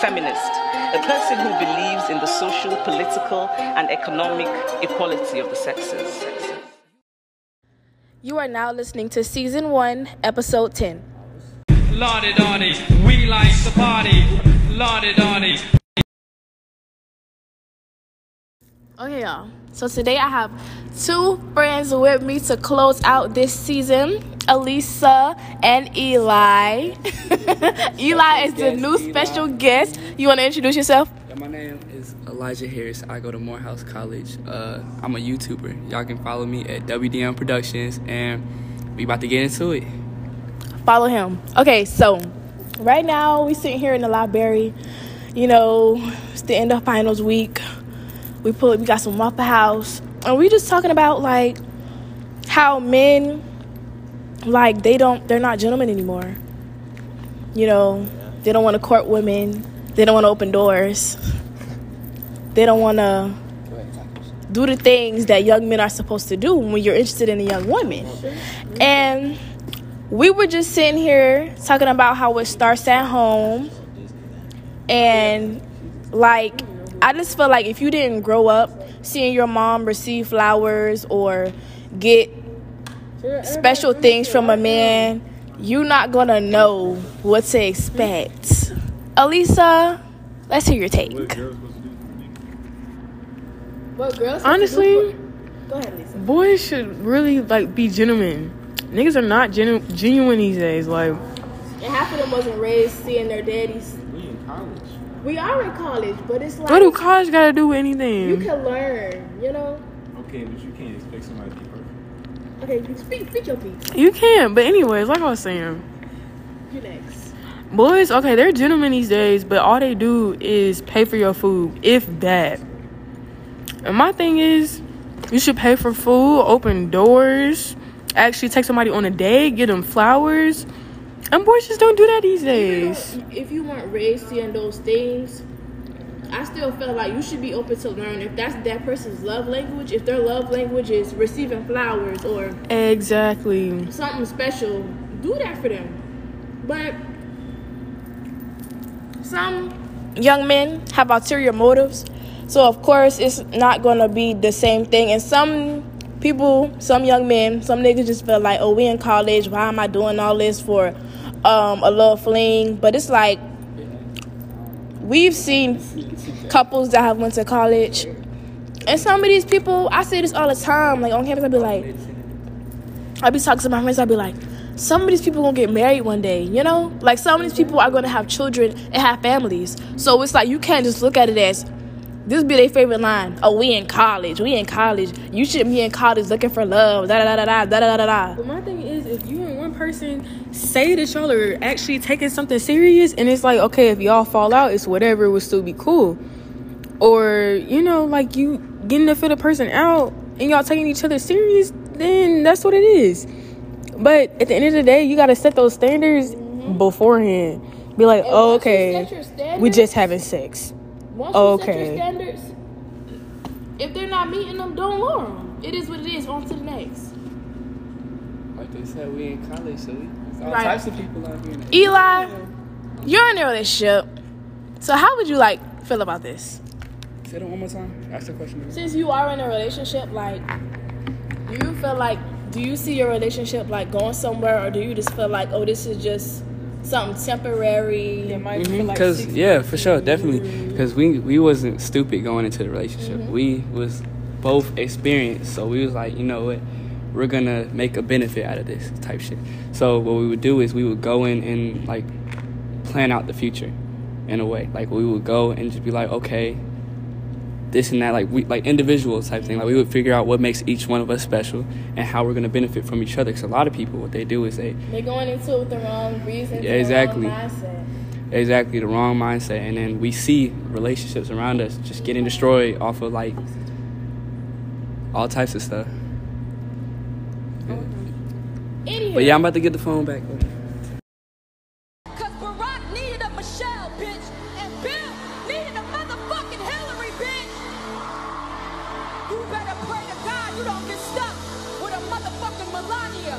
feminist, a person who believes in the social, political, and economic equality of the sexes. You are now listening to season one, episode 10. Lottie Dottie, we like to party. Lottie Dottie. Okay, y'all. So today I have two friends with me to close out this season Elisa and Eli. Eli is the new special guest. You want to introduce yourself? My name is Elijah Harris. I go to Morehouse College. Uh, I'm a YouTuber. Y'all can follow me at WDM Productions, and we about to get into it. Follow him. Okay, so right now we sitting here in the library. You know, it's the end of finals week. We put we got some Waffle House, and we just talking about like how men like they don't they're not gentlemen anymore. You know, they don't want to court women. They don't want to open doors. They don't want to do the things that young men are supposed to do when you're interested in a young woman. And we were just sitting here talking about how it starts at home. And like I just feel like if you didn't grow up seeing your mom receive flowers or get special things from a man, you're not gonna know what to expect. Elisa, let's hear your take. What girls? Honestly, Go ahead, Lisa. boys should really like be gentlemen. Niggas are not genu- genuine these days. Like, And half of them wasn't raised seeing their daddies. We in college. We are in college, but it's like what do college got to do with anything? you can learn. You know. Okay, but you can't expect somebody to be perfect. Okay, you speak speak your piece. You can, but anyways, like I was saying, You next. boys, okay, they're gentlemen these days, but all they do is pay for your food, if that. And my thing is, you should pay for food, open doors, actually take somebody on a date, get them flowers. And boys just don't do that these days. You if you weren't raised seeing those things, I still feel like you should be open to learn if that's that person's love language. If their love language is receiving flowers or Exactly. something special, do that for them. But Some young men have ulterior motives. So of course it's not gonna be the same thing. And some people, some young men, some niggas just feel like, oh, we in college. Why am I doing all this for um, a love fling? But it's like we've seen couples that have went to college, and some of these people, I say this all the time. Like on campus, I'd be like, I'd be talking to my friends. I'd be like, some of these people gonna get married one day. You know, like some of these people are gonna have children and have families. So it's like you can't just look at it as this be their favorite line. Oh, we in college. We in college. You shouldn't be in college looking for love. Da da da da da da da da. But my thing is, if you and one person say that y'all are actually taking something serious, and it's like, okay, if y'all fall out, it's whatever, it would still be cool. Or, you know, like you getting to feel the person out and y'all taking each other serious, then that's what it is. But at the end of the day, you got to set those standards mm-hmm. beforehand. Be like, And oh, okay, set your standards- we just having sex. Once you set Okay. your standards, if they're not meeting them, don't lower them. It is what it is. On to the next. Like they said, we in college, so we, there's all Right. types of people out here. Eli, you're in a relationship. So how would you like feel about this? Say that one more time. Ask the question. again. Since you are in a relationship, like, do you feel like, do you see your relationship like going somewhere, or do you just feel like, oh, this is just something temporary? Because mm-hmm. yeah, for sure, definitely. Because we we wasn't stupid going into the relationship. We was both experienced, so we was like, you know what, we're gonna make a benefit out of this type shit. So what we would do is we would go in and like plan out the future, in a way. Like we would go and just be like, okay, this and that, like we like individual type thing. Like we would figure out what makes each one of us special and how we're gonna benefit from each other. Because a lot of people, what they do is they They're going into it with the wrong reasons. Yeah, and the exactly. exactly the wrong mindset and then we see relationships around us just getting destroyed off of like all types of stuff but yeah i'm about to get the phone back stuck with a motherfucking Melania.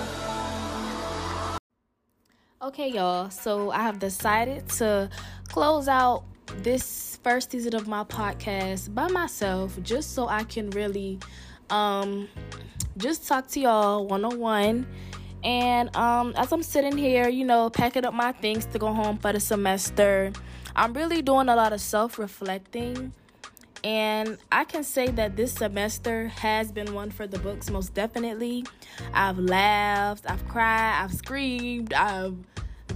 Okay, y'all. So I have decided to close out this first season of my podcast by myself just so I can really um just talk to y'all one on one. And um as I'm sitting here, you know, packing up my things to go home for the semester, I'm really doing a lot of self-reflecting. And I can say that this semester has been one for the books, most definitely. I've laughed, I've cried, I've screamed, I've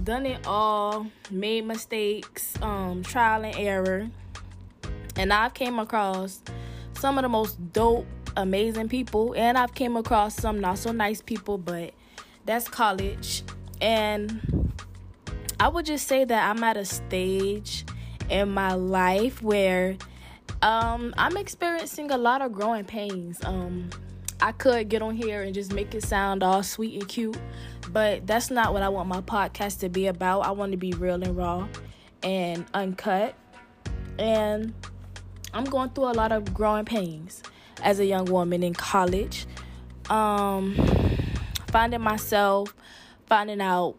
done it all, made mistakes, um, trial and error. And I've came across some of the most dope, amazing people, and I've came across some not so nice people, but that's college. And I would just say that I'm at a stage in my life where um, I'm experiencing a lot of growing pains. Um, I could get on here and just make it sound all sweet and cute, but that's not what I want my podcast to be about. I want to be real and raw and uncut. And I'm going through a lot of growing pains as a young woman in college. Um, finding myself, finding out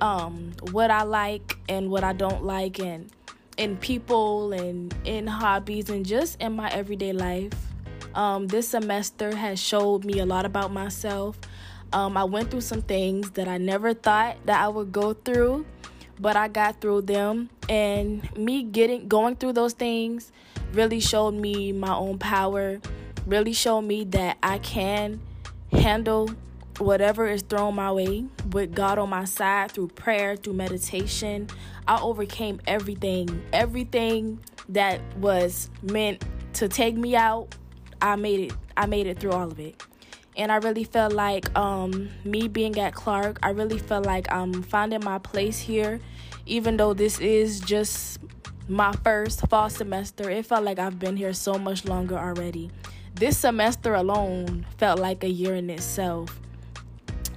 um, what I like and what I don't like, and in people and in hobbies, and just in my everyday life. Um, this semester has showed me a lot about myself. Um, I went through some things that I never thought that I would go through, but I got through them. And me getting going through those things really showed me my own power. Really showed me that I can handle whatever is thrown my way with God on my side through prayer, through meditation. I overcame everything, everything that was meant to take me out I made it I made it through all of it. And I really felt like um, me being at Clark, I really felt like I'm finding my place here. Even though this is just my first fall semester, it felt like I've been here so much longer already. This semester alone felt like a year in itself.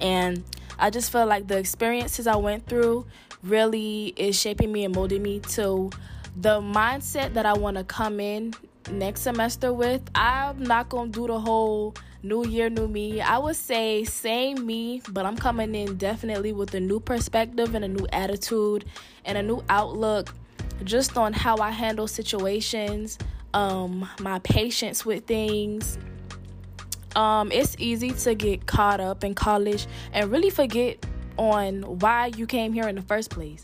And I just felt like the experiences I went through really is shaping me and molding me to the mindset that I want to come in next semester with. I'm not gonna do the whole new year, new me. I would say same me, but I'm coming in definitely with a new perspective and a new attitude and a new outlook just on how I handle situations, um, my patience with things. Um, it's easy to get caught up in college and really forget on why you came here in the first place.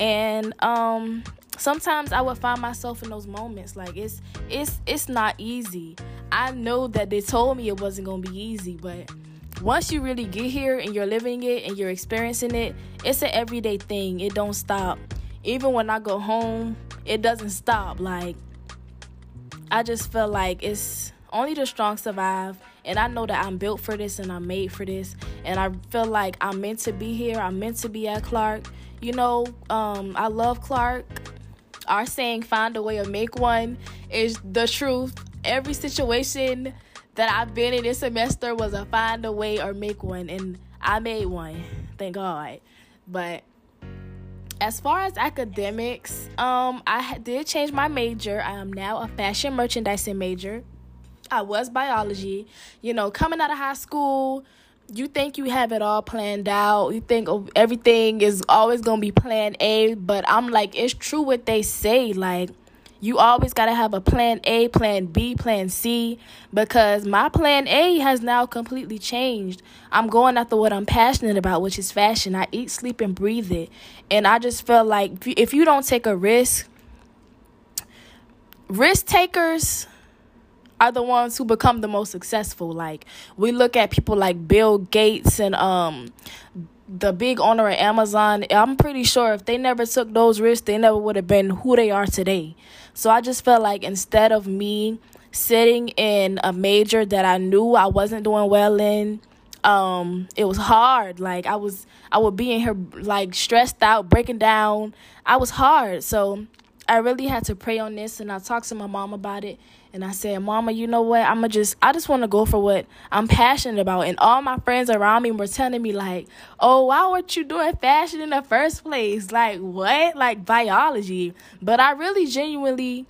And um sometimes I would find myself in those moments like it's it's it's not easy. I know that they told me it wasn't going to be easy, but once you really get here and you're living it and you're experiencing it, it's an everyday thing. It don't stop. Even when I go home, it doesn't stop. Like I just feel like it's only the strong survive and I know that I'm built for this and I'm made for this and I feel like I'm meant to be here. I'm meant to be at Clark. You know, um, I love Clark our saying find a way or make one is the truth. Every situation that I've been in this semester was a find a way or make one, and I made one. Thank God. But as far as academics, um, I did change my major. I am now a fashion merchandising major. I was biology. You know, coming out of high school, you think you have it all planned out. You think everything is always going to be plan A, but I'm like it's true what they say like you always got to have a plan A, plan B, plan C because my plan A has now completely changed. I'm going after what I'm passionate about, which is fashion. I eat, sleep and breathe it. And I just feel like if you don't take a risk, risk takers are the ones who become the most successful. Like we look at people like Bill Gates and um the big owner of Amazon. I'm pretty sure if they never took those risks, they never would have been who they are today. So I just felt like instead of me sitting in a major that I knew I wasn't doing well in, um it was hard like i was i would be in here like stressed out breaking down i was hard so i really had to pray on this and i talked to my mom about it and I said, Mama, you know what? I'ma just I just wanna go for what I'm passionate about. And all my friends around me were telling me like, Oh, why weren't you doing fashion in the first place? Like what? Like biology. But I really genuinely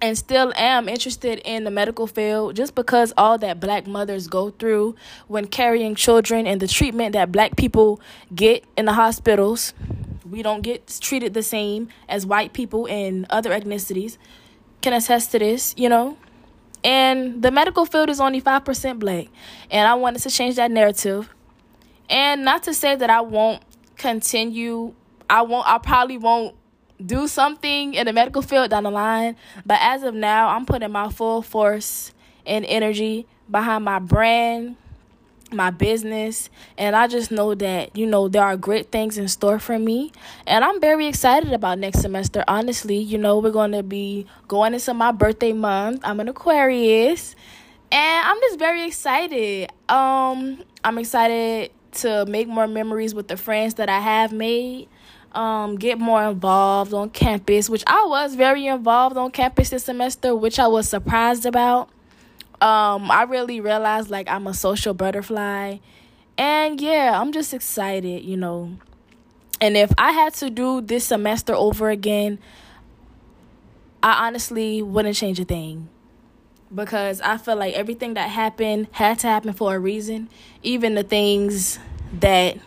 and still am interested in the medical field just because all that black mothers go through when carrying children and the treatment that black people get in the hospitals we don't get treated the same as white people and other ethnicities can attest to this, you know. And the medical field is only 5% black. And I wanted to change that narrative. And not to say that I won't continue, I won't, I probably won't do something in the medical field down the line. But as of now, I'm putting my full force and energy behind my brand, my business, and I just know that, you know, there are great things in store for me. And I'm very excited about next semester. Honestly, you know, we're going to be going into my birthday month. I'm an Aquarius, and I'm just very excited. Um I'm excited to make more memories with the friends that I have made. Um, get more involved on campus, which I was very involved on campus this semester, which I was surprised about um, I really realized like I'm a social butterfly. And yeah, I'm just excited, you know. And if I had to do this semester over again, I honestly wouldn't change a thing. Because I feel like everything that happened had to happen for a reason. Even the things that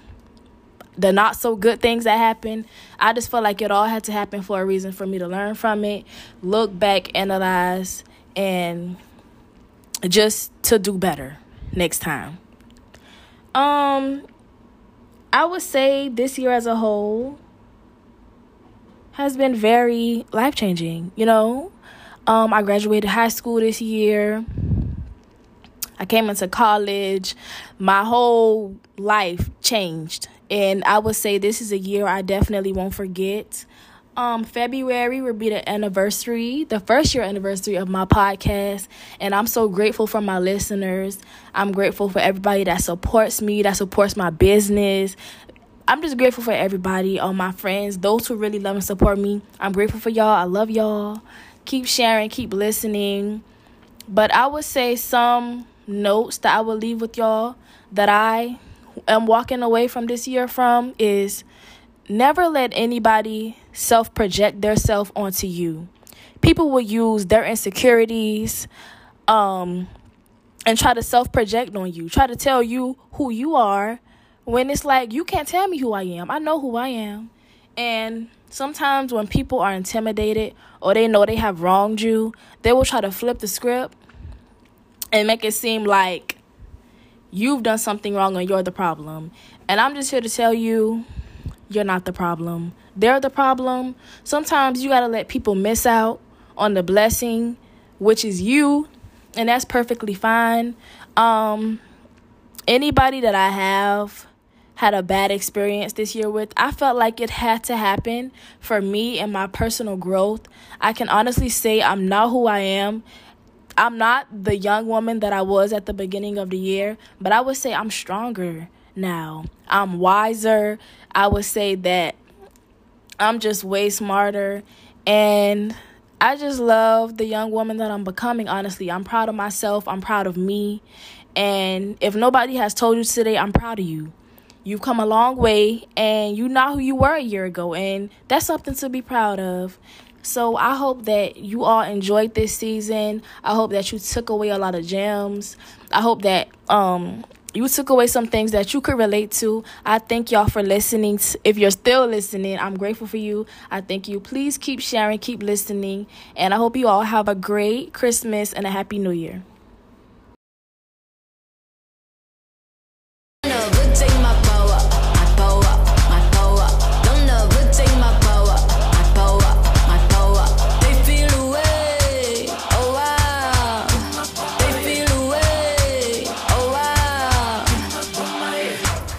the not so good things that happened, I just felt like it all had to happen for a reason for me to learn from it, look back, analyze, and just to do better next time. Um I would say this year as a whole has been very life-changing, you know? Um I graduated high school this year. I came into college. My whole life changed. And I would say this is a year I definitely won't forget. Um, February will be the anniversary, the first year anniversary of my podcast, and I'm so grateful for my listeners. I'm grateful for everybody that supports me, that supports my business. I'm just grateful for everybody, all my friends, those who really love and support me. I'm grateful for y'all. I love y'all. Keep sharing, keep listening. But I would say some notes that I will leave with y'all that I am walking away from this year from is never let anybody self project their self onto you. People will use their insecurities um and try to self project on you, try to tell you who you are when it's like you can't tell me who I am. I know who I am. And sometimes when people are intimidated or they know they have wronged you, they will try to flip the script and make it seem like you've done something wrong and you're the problem. And I'm just here to tell you you're not the problem. They're the problem. Sometimes you got to let people miss out on the blessing, which is you, and that's perfectly fine. Um anybody that I have had a bad experience this year with, I felt like it had to happen for me and my personal growth. I can honestly say I'm not who I am. I'm not the young woman that I was at the beginning of the year, but I would say I'm stronger now. I'm wiser. I would say that I'm just way smarter and I just love the young woman that I'm becoming, honestly. I'm proud of myself. I'm proud of me. And if nobody has told you today, I'm proud of you. You've come a long way and you're not who you were a year ago. And that's something to be proud of. So I hope that you all enjoyed this season. I hope that you took away a lot of gems. I hope that um you took away some things that you could relate to. I thank y'all for listening. If you're still listening, I'm grateful for you. I thank you. Please keep sharing, keep listening, and I hope you all have a great Christmas and a happy new year.